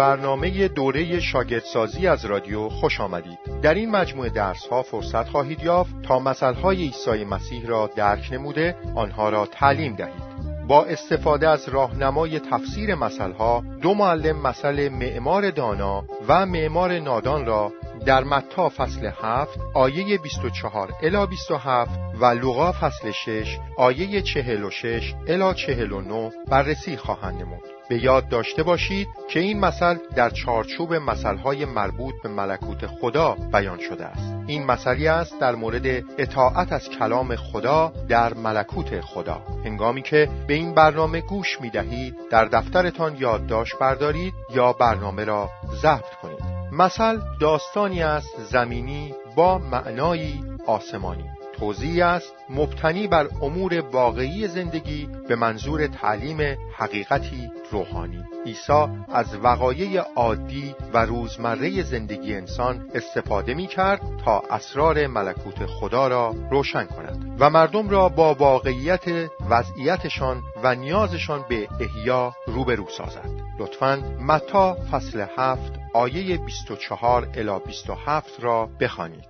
برنامه دوره شاگردسازی از رادیو خوش آمدید. در این مجموعه درس ها فرصت خواهید یافت تا مسائل های عیسی مسیح را درک نموده آنها را تعلیم دهید. با استفاده از راهنمای تفسیر ها دو معلم مسئله معمار دانا و معمار نادان را در متا فصل 7 آیه 24 الی 27 و لوقا فصل 6 آیه 46 الی 49 بررسی خواهند نمود. به یاد داشته باشید که این مثل در چارچوب مثلهای مربوط به ملکوت خدا بیان شده است. این مسئله است در مورد اطاعت از کلام خدا در ملکوت خدا. هنگامی که به این برنامه گوش می دهید در دفترتان یادداشت بردارید یا برنامه را ضبط کنید. مثل داستانی است زمینی با معنایی آسمانی. توضیحی است مبتنی بر امور واقعی زندگی به منظور تعلیم حقیقتی روحانی. عیسی از وقایع عادی و روزمره زندگی انسان استفاده می کرد تا اسرار ملکوت خدا را روشن کند و مردم را با واقعیت وضعیتشان و نیازشان به احیا روبرو سازد. لطفا متا فصل 7 آیه 24 الی 27 را بخوانید.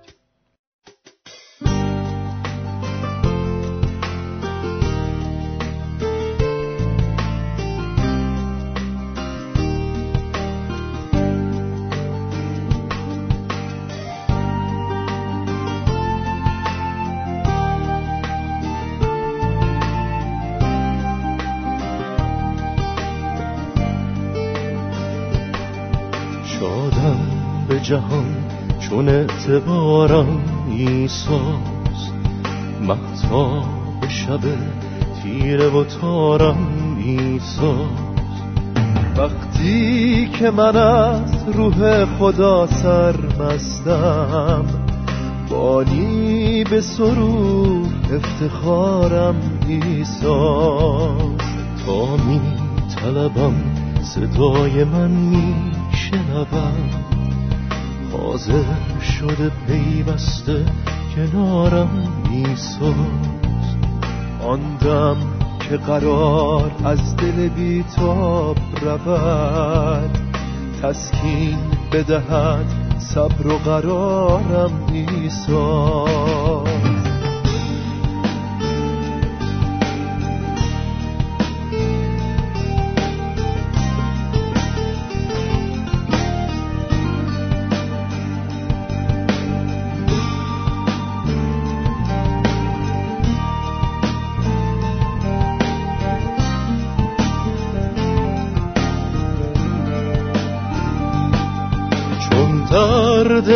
جهان چون اعتبارم ایساست محتاب شب تیره و تارم ایساست وقتی که من از روح خدا سرمستم بانی به سرور افتخارم ایساست تا می طلبم صدای من می شنوم حاضر شده پیوسته کنارم میساز. آن دم که قرار از دل بیتاب رود تسکین بدهد صبر و قرارم میساز.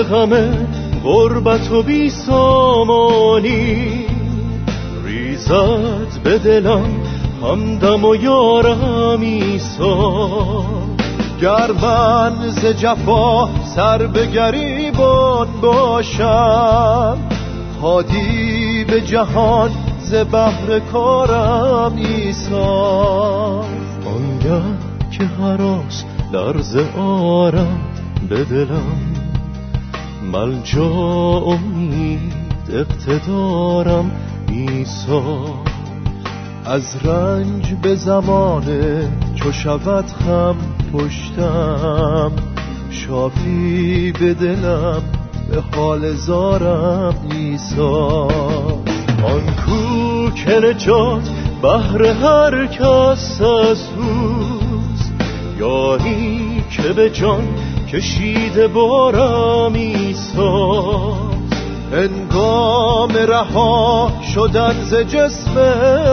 غم غربت و بی سامانی. ریزد به دلم همدم و یارم ایسا گر من ز جفا سر به گریبان باشم هادی به جهان ز بحر کارم ایسا آنگه که هراس لرز آرم به دلم ملجا امید اقتدارم ایسا از رنج به زمانه چو شود خم پشتم شافی به دلم به حال زارم ایسا آن کو که نجات بهر هر کس از اوست یاری که به جان کشیده بارم ایساز انگام رها شدن ز جسم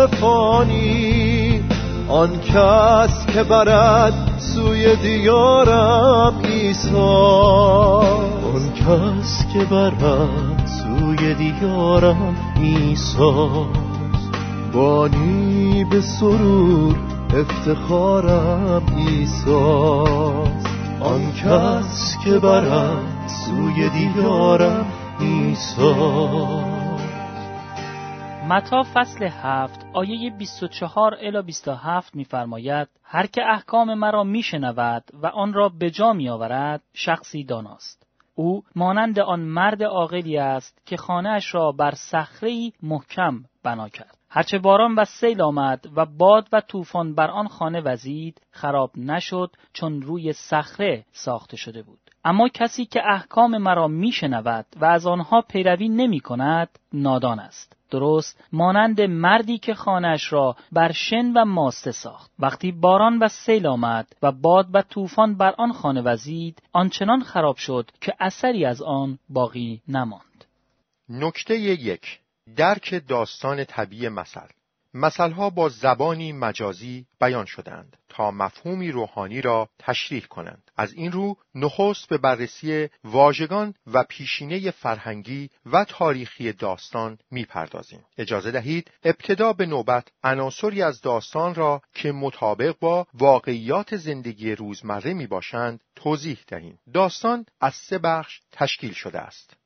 فانی آن کس که برد سوی دیارم ایسا آن کس که برد سوی دیارم ایسا بانی به سرور افتخارم ایساست آن کس که برد سوی دیدارم ایسا متا فصل هفت آیه 24 الی 27 میفرماید هر که احکام مرا میشنود و آن را به جا میآورد شخصی داناست. او مانند آن مرد عاقلی است که خانهاش را بر صخره محکم بنا کرد. هرچه باران و سیل آمد و باد و طوفان بر آن خانه وزید خراب نشد چون روی صخره ساخته شده بود. اما کسی که احکام مرا میشنود و از آنها پیروی نمی کند نادان است. درست مانند مردی که خانش را بر شن و ماسته ساخت. وقتی باران و سیل آمد و باد و طوفان بر آن خانه وزید آنچنان خراب شد که اثری از آن باقی نماند. نکته یک. درک داستان طبیع مثل. مثلها با زبانی مجازی بیان شدند تا مفهومی روحانی را تشریح کنند. از این رو نخست به بررسی واژگان و پیشینه فرهنگی و تاریخی داستان می‌پردازیم. اجازه دهید ابتدا به نوبت عناصری از داستان را که مطابق با واقعیات زندگی روزمره می باشند توضیح دهیم. داستان از سه بخش تشکیل شده است.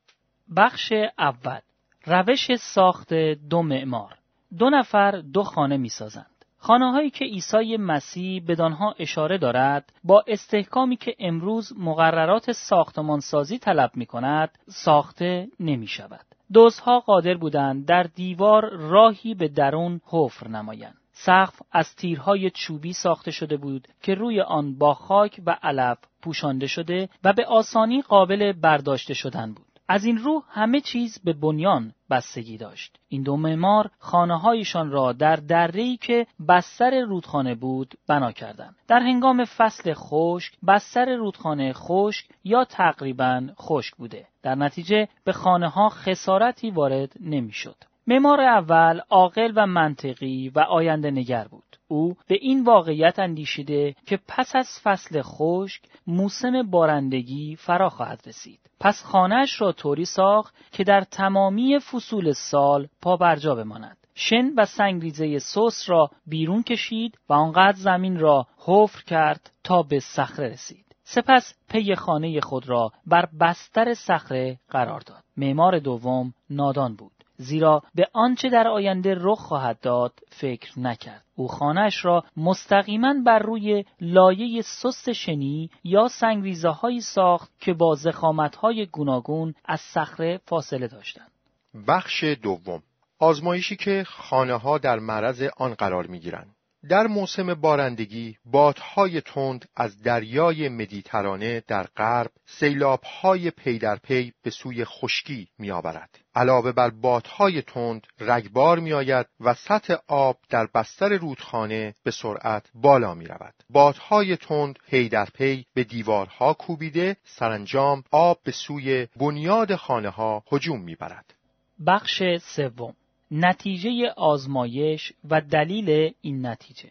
بخش اول. روش ساخت دو معمار دو نفر دو خانه می سازند. خانه هایی که عیسی مسیح بدانها اشاره دارد با استحکامی که امروز مقررات ساختمانسازی طلب می کند ساخته نمی شود. دوزها قادر بودند در دیوار راهی به درون حفر نمایند. سقف از تیرهای چوبی ساخته شده بود که روی آن با خاک و علف پوشانده شده و به آسانی قابل برداشته شدن بود. از این رو همه چیز به بنیان بستگی داشت. این دو معمار خانه هایشان را در دره‌ای که بستر رودخانه بود بنا کردند. در هنگام فصل خشک بستر رودخانه خشک یا تقریبا خشک بوده. در نتیجه به خانه ها خسارتی وارد نمی‌شد. معمار اول عاقل و منطقی و آینده نگر بود. او به این واقعیت اندیشیده که پس از فصل خشک موسم بارندگی فرا خواهد رسید. پس خانهش را طوری ساخت که در تمامی فصول سال پا برجا بماند. شن و سنگریزه سوس را بیرون کشید و آنقدر زمین را حفر کرد تا به صخره رسید. سپس پی خانه خود را بر بستر صخره قرار داد. معمار دوم نادان بود. زیرا به آنچه در آینده رخ خواهد داد فکر نکرد. او خانهاش را مستقیما بر روی لایه سست شنی یا سنگریزه هایی ساخت که با ضخامت های گوناگون از صخره فاصله داشتند. بخش دوم. آزمایشی که خانه ها در معرض آن قرار می گیرند در موسم بارندگی بادهای تند از دریای مدیترانه در غرب سیلابهای پی در پی به سوی خشکی میآورد علاوه بر بادهای تند رگبار میآید و سطح آب در بستر رودخانه به سرعت بالا می رود. بادهای تند پی در پی به دیوارها کوبیده سرانجام آب به سوی بنیاد خانه ها هجوم می برد. بخش سوم نتیجه آزمایش و دلیل این نتیجه.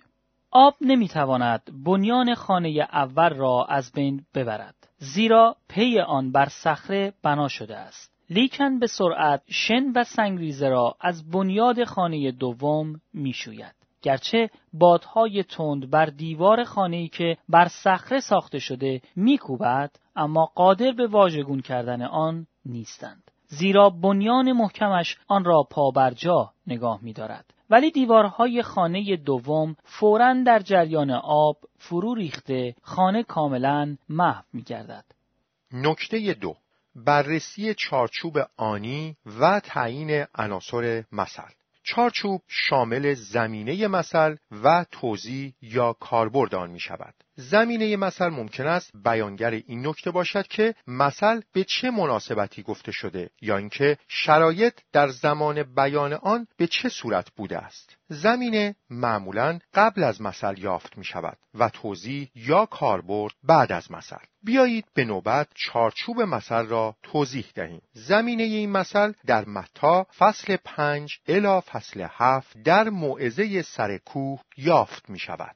آب نمی‌تواند بنیان خانه اول را از بین ببرد زیرا پی آن بر صخره بنا شده است. لیکن به سرعت شن و سنگریزه را از بنیاد خانه دوم می‌شوید. گرچه بادهای تند بر دیوار خانه‌ای که بر صخره ساخته شده میکوبد اما قادر به واژگون کردن آن نیستند. زیرا بنیان محکمش آن را پابرجا نگاه می دارد. ولی دیوارهای خانه دوم فورا در جریان آب فرو ریخته خانه کاملا محو می گردد. نکته دو بررسی چارچوب آنی و تعیین عناصر مثل چارچوب شامل زمینه مثل و توضیح یا کاربرد آن می شود. زمینه مثل ممکن است بیانگر این نکته باشد که مثل به چه مناسبتی گفته شده یا اینکه شرایط در زمان بیان آن به چه صورت بوده است. زمینه معمولا قبل از مثل یافت می شود و توضیح یا کاربرد بعد از مثل. بیایید به نوبت چارچوب مثل را توضیح دهیم. زمینه این مثل در متا فصل پنج الا فصل هفت در موعظه سر کوه یافت می شود.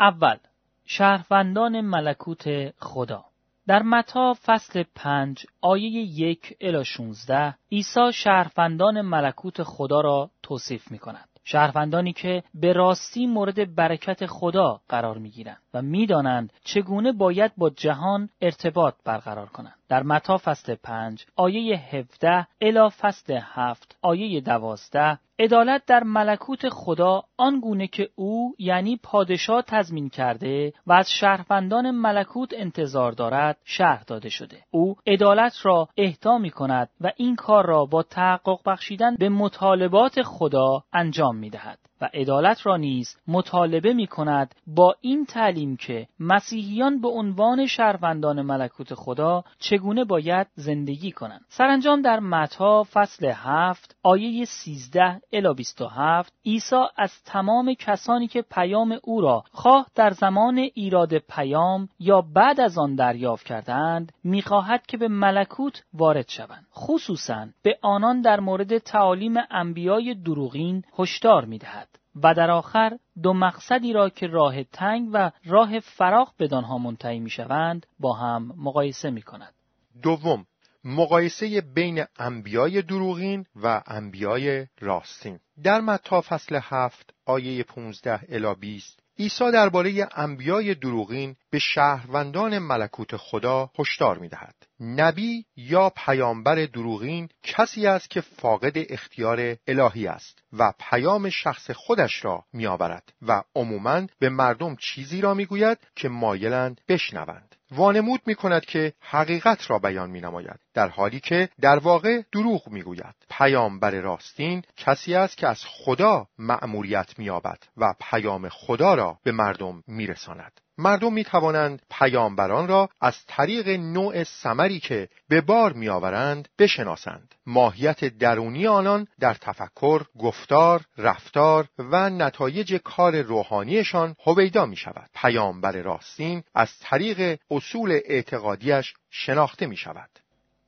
اول شهروندان ملکوت خدا در متا فصل پنج آیه یک الی 16 عیسی شهروندان ملکوت خدا را توصیف می کند. شهروندانی که به راستی مورد برکت خدا قرار می گیرند و می‌دانند چگونه باید با جهان ارتباط برقرار کنند. در متا فصل پنج آیه 17 الی فصل هفت آیه دوازده عدالت در ملکوت خدا آنگونه که او یعنی پادشاه تضمین کرده و از شهروندان ملکوت انتظار دارد شرح داده شده او عدالت را اهدا می کند و این کار را با تحقق بخشیدن به مطالبات خدا انجام می دهد. و عدالت را نیز مطالبه می کند با این تعلیم که مسیحیان به عنوان شهروندان ملکوت خدا چگونه باید زندگی کنند. سرانجام در متا فصل هفت آیه 13 الی 27 عیسی از تمام کسانی که پیام او را خواه در زمان ایراد پیام یا بعد از آن دریافت کردند می‌خواهد که به ملکوت وارد شوند خصوصا به آنان در مورد تعالیم انبیای دروغین هشدار می‌دهد و در آخر دو مقصدی را که راه تنگ و راه فراخ بدانها منتهی می‌شوند با هم مقایسه می کند. دوم مقایسه بین انبیای دروغین و انبیای راستین در متا فصل هفت آیه 15 الی 20 عیسی درباره انبیای دروغین به شهروندان ملکوت خدا هشدار می‌دهد. نبی یا پیامبر دروغین کسی است که فاقد اختیار الهی است و پیام شخص خودش را میآورد و عموما به مردم چیزی را می‌گوید که مایلند بشنوند. وانمود می کند که حقیقت را بیان می نماید در حالی که در واقع دروغ می گوید پیامبر راستین کسی است که از خدا مأموریت می و پیام خدا را به مردم می رساند. مردم می توانند پیامبران را از طریق نوع سمری که به بار می آورند بشناسند. ماهیت درونی آنان در تفکر، گفتار، رفتار و نتایج کار روحانیشان هویدا می شود. پیامبر راستین از طریق اصول اعتقادیش شناخته می شود.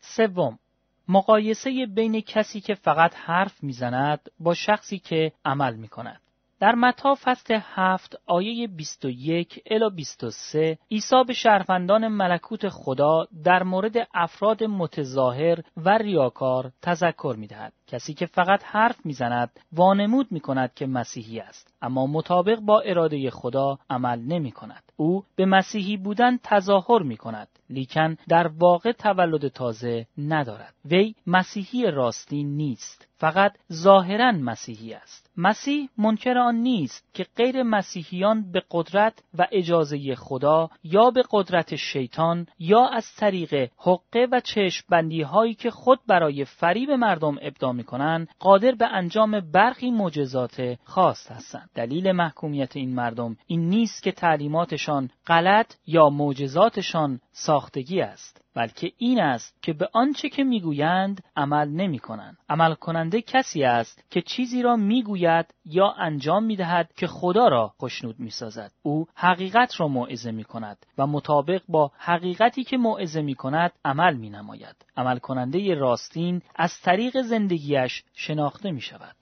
سوم مقایسه بین کسی که فقط حرف می‌زند با شخصی که عمل می کند. در متا فصل هفت آیه 21 الی 23 عیسی به شهروندان ملکوت خدا در مورد افراد متظاهر و ریاکار تذکر می دهد. کسی که فقط حرف می‌زند وانمود می کند که مسیحی است اما مطابق با اراده خدا عمل نمی کند. او به مسیحی بودن تظاهر می کند لیکن در واقع تولد تازه ندارد. وی مسیحی راستی نیست. فقط ظاهرا مسیحی است. مسیح منکر آن نیست که غیر مسیحیان به قدرت و اجازه خدا یا به قدرت شیطان یا از طریق حقه و چشم هایی که خود برای فریب مردم ابدا می کنند قادر به انجام برخی معجزات خاص هستند. دلیل محکومیت این مردم این نیست که تعلیماتشان غلط یا معجزاتشان ساختگی است بلکه این است که به آنچه که می‌گویند عمل نمی کنند. عمل کننده کسی است که چیزی را می‌گوید یا انجام می‌دهد که خدا را خوشنود می‌سازد. او حقیقت را موعظه می کند و مطابق با حقیقتی که موعظه می کند عمل می نماید. عمل کننده راستین از طریق زندگیش شناخته می شود.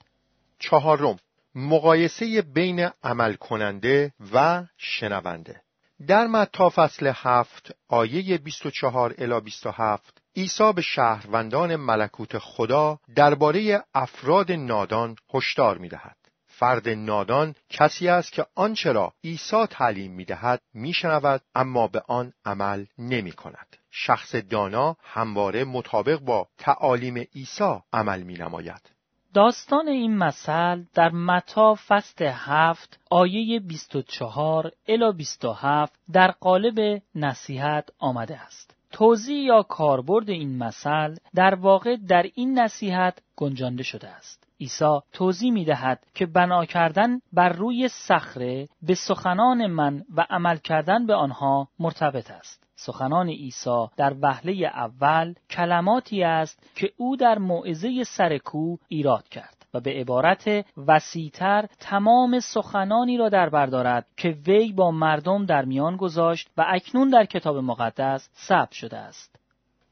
چهارم مقایسه بین عمل کننده و شنونده در متا فصل هفت آیه 24 الی 27 عیسی به شهروندان ملکوت خدا درباره افراد نادان هشدار می‌دهد. فرد نادان کسی است که آنچه را عیسی تعلیم می‌دهد میشنود اما به آن عمل نمی کند. شخص دانا همواره مطابق با تعالیم عیسی عمل می نماید. داستان این مثل در متا فصل هفت آیه 24 الی 27 در قالب نصیحت آمده است. توضیح یا کاربرد این مثل در واقع در این نصیحت گنجانده شده است. عیسی توضیح می دهد که بنا کردن بر روی صخره به سخنان من و عمل کردن به آنها مرتبط است. سخنان عیسی در وهله اول کلماتی است که او در موعظه سرکو ایراد کرد و به عبارت وسیعتر تمام سخنانی را در بردارد که وی با مردم در میان گذاشت و اکنون در کتاب مقدس ثبت شده است.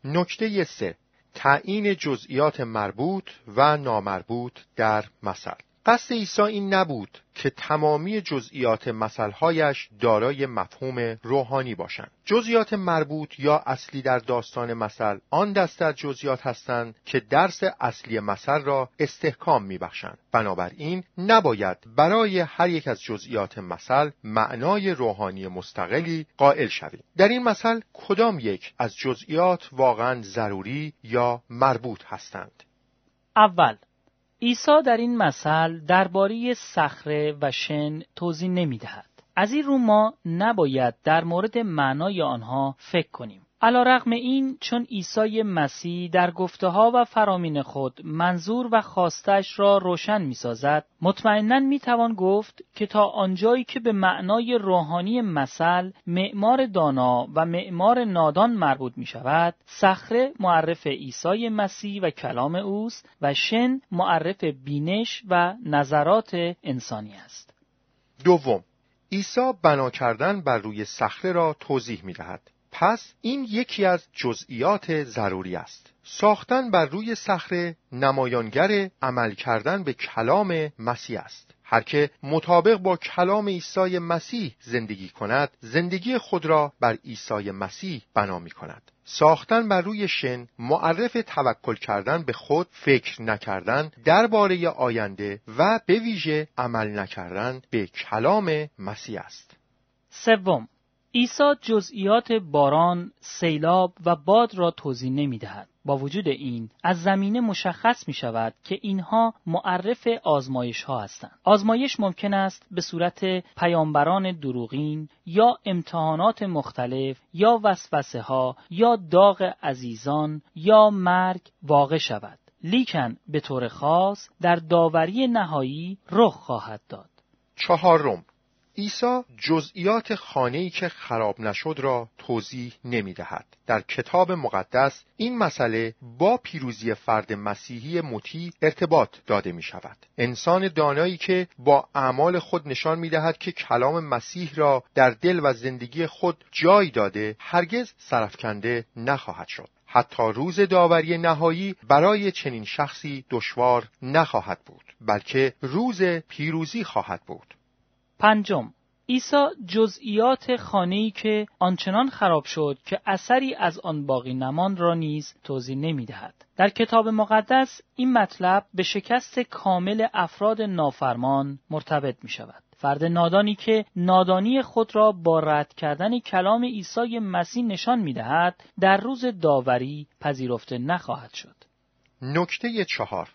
نکته سه تعیین جزئیات مربوط و نامربوط در مثل قصد عیسی این نبود که تمامی جزئیات مسئلهایش دارای مفهوم روحانی باشند. جزئیات مربوط یا اصلی در داستان مثل آن دست از جزئیات هستند که درس اصلی مثل را استحکام میبخشند. بنابراین نباید برای هر یک از جزئیات مثل معنای روحانی مستقلی قائل شویم. در این مثل کدام یک از جزئیات واقعا ضروری یا مربوط هستند؟ اول عیسی در این مثل درباره صخره و شن توضیح نمی دهد. از این رو ما نباید در مورد معنای آنها فکر کنیم. علا رغم این چون عیسی مسیح در گفته ها و فرامین خود منظور و خواستش را روشن می سازد مطمئنا می توان گفت که تا آنجایی که به معنای روحانی مثل معمار دانا و معمار نادان مربوط می شود صخره معرف عیسی مسیح و کلام اوست و شن معرف بینش و نظرات انسانی است دوم عیسی بنا کردن بر روی صخره را توضیح می دهد. پس این یکی از جزئیات ضروری است. ساختن بر روی صخره نمایانگر عمل کردن به کلام مسیح است. هر که مطابق با کلام عیسی مسیح زندگی کند زندگی خود را بر عیسی مسیح بنا می کند. ساختن بر روی شن معرف توکل کردن به خود فکر نکردن درباره آینده و به ویژه عمل نکردن به کلام مسیح است. سوم عیسی جزئیات باران، سیلاب و باد را توضیح نمی دهد. با وجود این از زمینه مشخص می شود که اینها معرف آزمایش ها هستند. آزمایش ممکن است به صورت پیامبران دروغین یا امتحانات مختلف یا وسوسه ها یا داغ عزیزان یا مرگ واقع شود. لیکن به طور خاص در داوری نهایی رخ خواهد داد. چهارم عیسی جزئیات ای که خراب نشد را توضیح نمی دهد. در کتاب مقدس این مسئله با پیروزی فرد مسیحی مطیع ارتباط داده می شود. انسان دانایی که با اعمال خود نشان می دهد که کلام مسیح را در دل و زندگی خود جای داده هرگز سرفکنده نخواهد شد. حتی روز داوری نهایی برای چنین شخصی دشوار نخواهد بود بلکه روز پیروزی خواهد بود پنجم عیسی جزئیات ای که آنچنان خراب شد که اثری از آن باقی نمان را نیز توضیح نمی دهد. در کتاب مقدس این مطلب به شکست کامل افراد نافرمان مرتبط می شود. فرد نادانی که نادانی خود را با رد کردن کلام عیسی مسیح نشان می دهد در روز داوری پذیرفته نخواهد شد. نکته چهار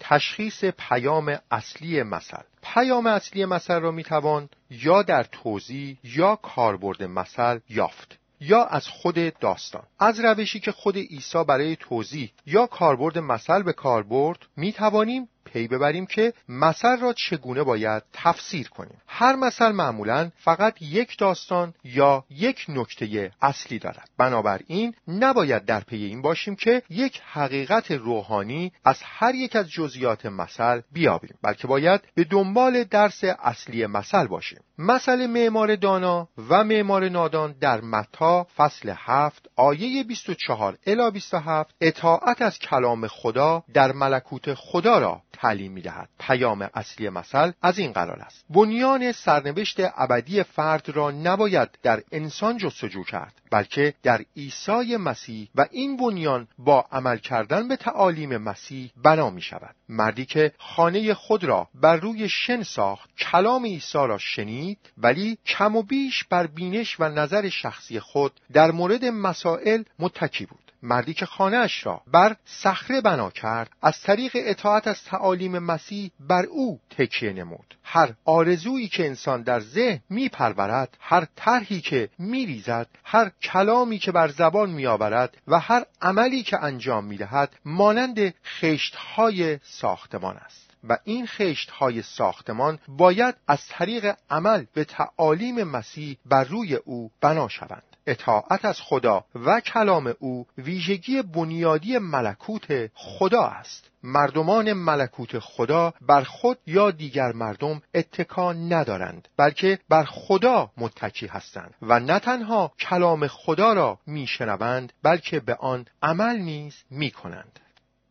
تشخیص پیام اصلی مثل پیام اصلی مثل را می‌توان یا در توضیح یا کاربرد مثل یافت یا از خود داستان. از روشی که خود عیسی برای توضیح یا کاربرد مثل به کار برد می توانیم پی ببریم که مثل را چگونه باید تفسیر کنیم. هر مثل معمولا فقط یک داستان یا یک نکته اصلی دارد. بنابراین نباید در پی این باشیم که یک حقیقت روحانی از هر یک از جزئیات مثل بیابیم بلکه باید به دنبال درس اصلی مثل باشیم. مثل معمار دانا و معمار نادان در متا فصل هفت آیه 24 الی 27 اطاعت از کلام خدا در ملکوت خدا را تعلیم می‌دهد. پیام اصلی مثل از این قرار است. بنیان سرنوشت ابدی فرد را نباید در انسان جستجو کرد بلکه در عیسی مسیح و این بنیان با عمل کردن به تعالیم مسیح بنا می شود مردی که خانه خود را بر روی شن ساخت کلام عیسی را شنید ولی کم و بیش بر بینش و نظر شخصی خود در مورد مسائل متکی بود. مردی که خانهاش را بر صخره بنا کرد از طریق اطاعت از تعالیم مسیح بر او تکیه نمود. هر آرزویی که انسان در ذهن میپرورد هر طرحی که میریزد هر کلامی که بر زبان میآورد و هر عملی که انجام می‌دهد مانند خشتهای ساختمان است. و این خشت های ساختمان باید از طریق عمل به تعالیم مسیح بر روی او بنا شوند. اطاعت از خدا و کلام او ویژگی بنیادی ملکوت خدا است. مردمان ملکوت خدا بر خود یا دیگر مردم اتکا ندارند بلکه بر خدا متکی هستند و نه تنها کلام خدا را میشنوند بلکه به آن عمل نیز می‌کنند.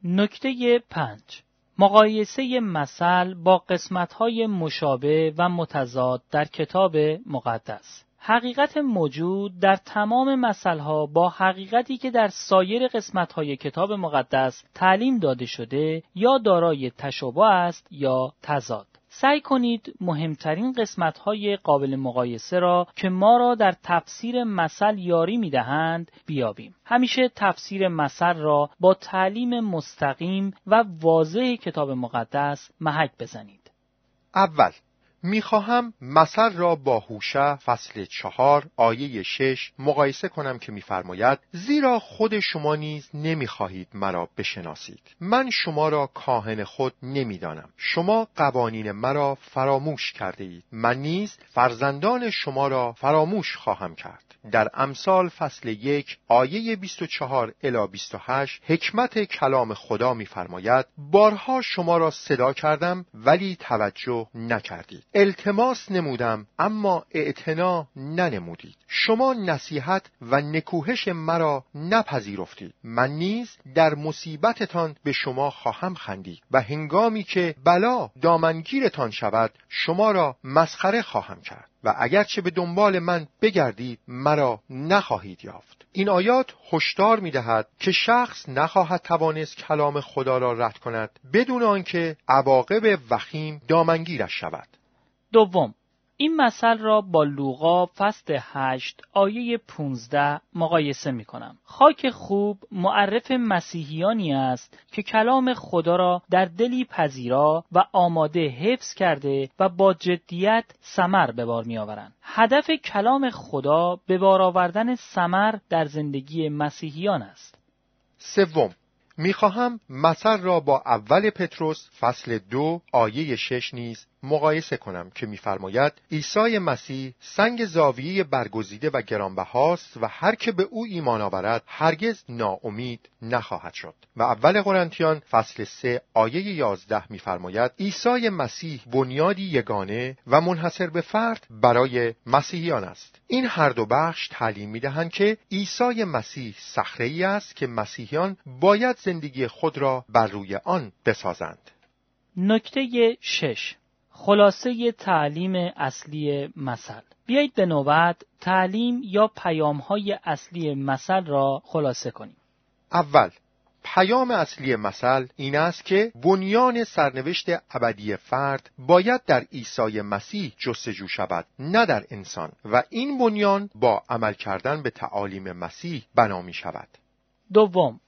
نکته پنج. مقایسه مثل با قسمتهای مشابه و متضاد در کتاب مقدس. حقیقت موجود در تمام مسئله با حقیقتی که در سایر قسمتهای کتاب مقدس تعلیم داده شده یا دارای تشابه است یا تضاد. سعی کنید مهمترین قسمت های قابل مقایسه را که ما را در تفسیر مثل یاری می دهند بیابیم. همیشه تفسیر مثل را با تعلیم مستقیم و واضح کتاب مقدس محک بزنید. اول می‌خواهم مثل را با هوشه فصل چهار آیه شش مقایسه کنم که میفرماید زیرا خود شما نیز نمی‌خواهید مرا بشناسید. من شما را کاهن خود نمی‌دانم. شما قوانین مرا فراموش کرده اید من نیز فرزندان شما را فراموش خواهم کرد. در امثال فصل یک آیه 24 الی 28 حکمت کلام خدا میفرماید بارها شما را صدا کردم ولی توجه نکردید. التماس نمودم اما اعتنا ننمودید. شما نصیحت و نکوهش مرا نپذیرفتید. من نیز در مصیبتتان به شما خواهم خندید و هنگامی که بلا دامنگیرتان شود شما را مسخره خواهم کرد. و اگرچه به دنبال من بگردید مرا نخواهید یافت. این آیات هشدار می‌دهد که شخص نخواهد توانست کلام خدا را رد کند بدون آنکه عواقب وخیم دامنگیرش شود. دوم این مثل را با لوقا فصل 8 آیه 15 مقایسه می کنم. خاک خوب معرف مسیحیانی است که کلام خدا را در دلی پذیرا و آماده حفظ کرده و با جدیت سمر به بار می آورند. هدف کلام خدا به بار آوردن سمر در زندگی مسیحیان است. سوم می‌خواهم مثل را با اول پتروس فصل دو آیه شش نیز مقایسه کنم که میفرماید عیسی مسیح سنگ زاویه برگزیده و گرانبهاست و هر که به او ایمان آورد هرگز ناامید نخواهد شد. و اول قرنتیان فصل سه آیه یازده میفرماید عیسی مسیح بنیادی یگانه و منحصر به فرد برای مسیحیان است. این هر دو بخش تعلیم می‌دهند که عیسی مسیح صخره ای است که مسیحیان باید زندگی خود را بر روی آن بسازند. نکته شش خلاصه تعلیم اصلی مثل. بیایید به نوبت تعلیم یا پیام های اصلی مثل را خلاصه کنیم. اول پیام اصلی مثل این است که بنیان سرنوشت ابدی فرد باید در عیسی مسیح جستجو شود نه در انسان و این بنیان با عمل کردن به تعالیم مسیح بنا می شود دوم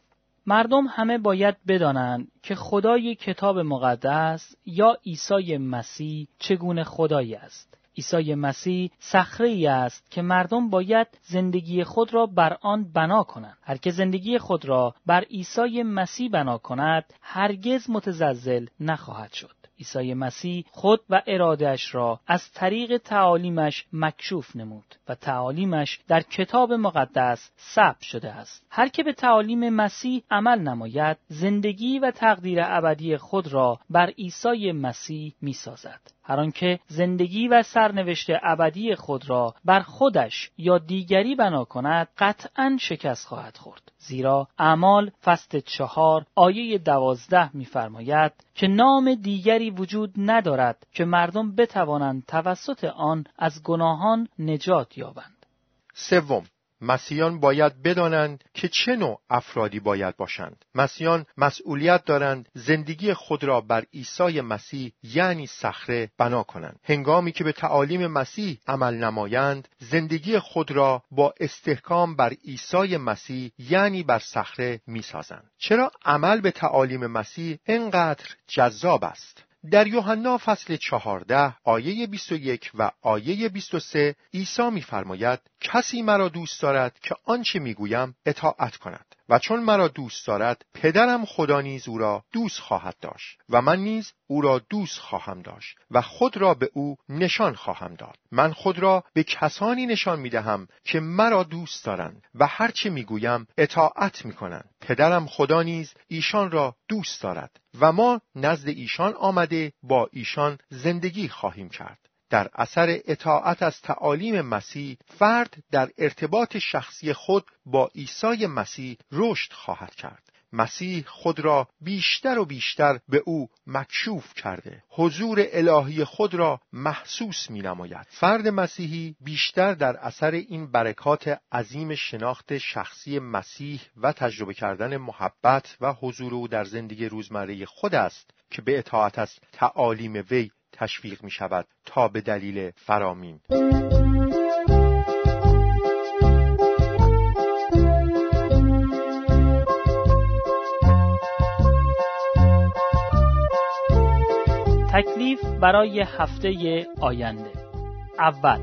مردم همه باید بدانند که خدای کتاب مقدس یا عیسی مسیح چگونه خدایی است. عیسی مسیح صخره ای است که مردم باید زندگی خود را بر آن بنا کنند. هر که زندگی خود را بر عیسی مسیح بنا کند هرگز متزلزل نخواهد شد. عیسی مسیح خود و ارادهش را از طریق تعالیمش مکشوف نمود و تعالیمش در کتاب مقدس ثبت شده است. هر که به تعالیم مسیح عمل نماید زندگی و تقدیر ابدی خود را بر عیسی مسیح می‌سازد. هر آنکه زندگی و سرنوشت ابدی خود را بر خودش یا دیگری بنا کند قطعا شکست خواهد خورد. زیرا اعمال فصل چهار آیه دوازده میفرماید که نام دیگری وجود ندارد که مردم بتوانند توسط آن از گناهان نجات یابند. سوم مسیحیان باید بدانند که چه نوع افرادی باید باشند. مسیحیان مسئولیت دارند زندگی خود را بر عیسی مسیح یعنی صخره بنا کنند. هنگامی که به تعالیم مسیح عمل نمایند زندگی خود را با استحکام بر عیسی مسیح یعنی بر صخره می‌سازند. چرا عمل به تعالیم مسیح انقدر جذاب است؟ در یوحنا فصل چهارده آیه 21 و آیه 23 عیسی میفرماید کسی مرا دوست دارد که آنچه می‌گویم اطاعت کند. و چون مرا دوست دارد پدرم خدا نیز او را دوست خواهد داشت و من نیز او را دوست خواهم داشت و خود را به او نشان خواهم داد. من خود را به کسانی نشان می دهم که مرا دوست دارند و هرچه می گویم اطاعت می کنند. پدرم خدا نیز ایشان را دوست دارد و ما نزد ایشان آمده با ایشان زندگی خواهیم کرد. در اثر اطاعت از تعالیم مسیح فرد در ارتباط شخصی خود با عیسی مسیح رشد خواهد کرد. مسیح خود را بیشتر و بیشتر به او مکشوف کرده. حضور الهی خود را محسوس می نماید فرد مسیحی بیشتر در اثر این برکات عظیم شناخت شخصی مسیح و تجربه کردن محبت و حضور او در زندگی روزمره خود است که به اطاعت از تعالیم وی تشویق می شود تا به دلیل فرامین. تکلیف برای هفته آینده. اول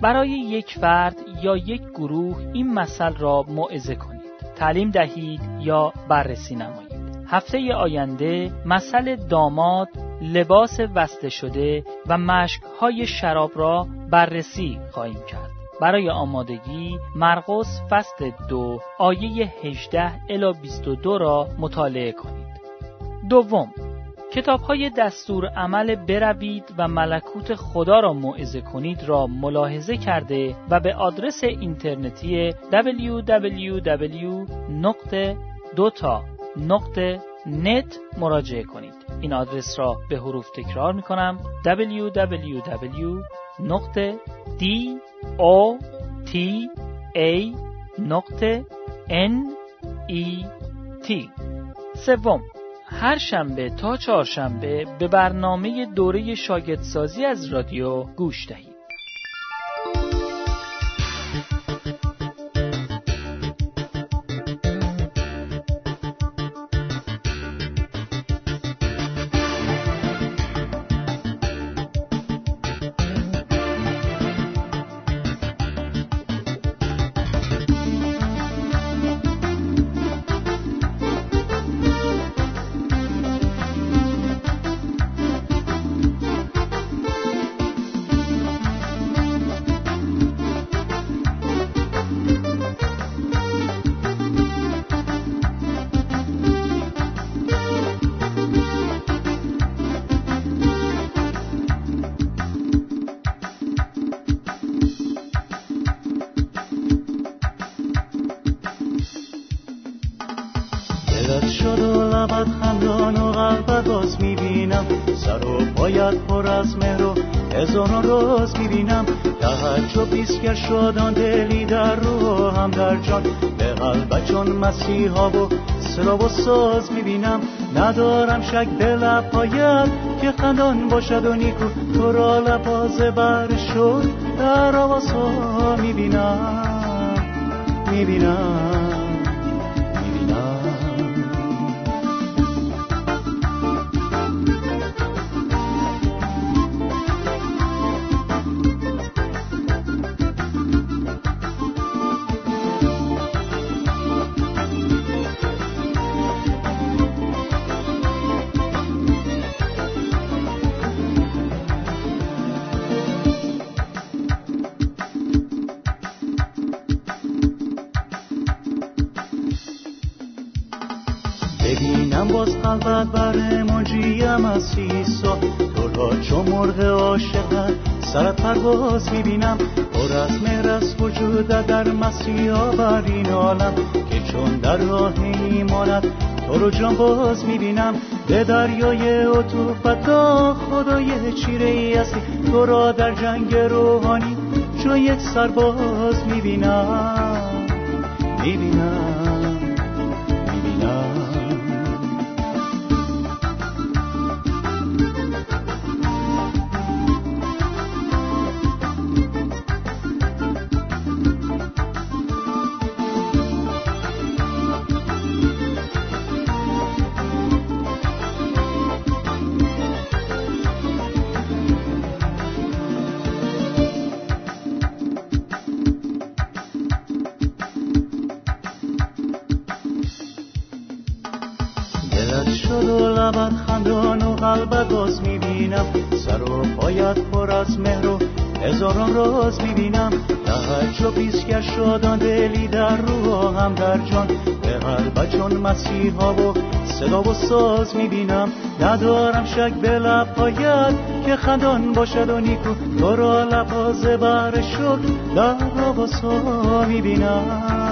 برای یک فرد یا یک گروه این مسئله را موعظه کنید تعلیم دهید یا بررسی نمایید. هفته آینده مسئله داماد لباس وسته شده و مشکهای شراب را بررسی خواهیم کرد. برای آمادگی مرقس فصل دو آیه 18 الی 22 را مطالعه کنید. دوم کتاب های دستور عمل بروید و ملکوت خدا را موعظه کنید را ملاحظه کرده و به آدرس اینترنتی www.dota.net مراجعه کنید. این آدرس را به حروف تکرار می کنم www.dota.net سوم هر شنبه تا چهارشنبه به برنامه دوره شاگردسازی از رادیو گوش دهید. هزاران روز می‌بینم. تعجب که شدان دلی در رو هم در جان. به قلب چون مسیحا و سرا و ساز می‌بینم. ندارم شک به لپایت که خندان باشد و نیکو. تو را لباز بر شد در آواسا می‌بینم. می‌بینم. قلبت بر مجیم از سیسا تو را چو مرغ عاشقت سرت پرواز می‌بینم. پر از مهر از در مسیحا بر این عالم که چون در راه ایمانت تو رو جان باز می‌بینم. به دریای عطوفت خدای چیره ای هستی تو را در جنگ روحانی چون یک سرباز می‌بینم. می‌بینم. راز می‌بینم تعجب که شادان دلی در رو هم در جان. به قلب چون مسیحا و صدا و ساز می‌بینم ندارم شک به لبهایت که خندان باشد و نیکو. تو را لباز بر شد در را می‌بینم.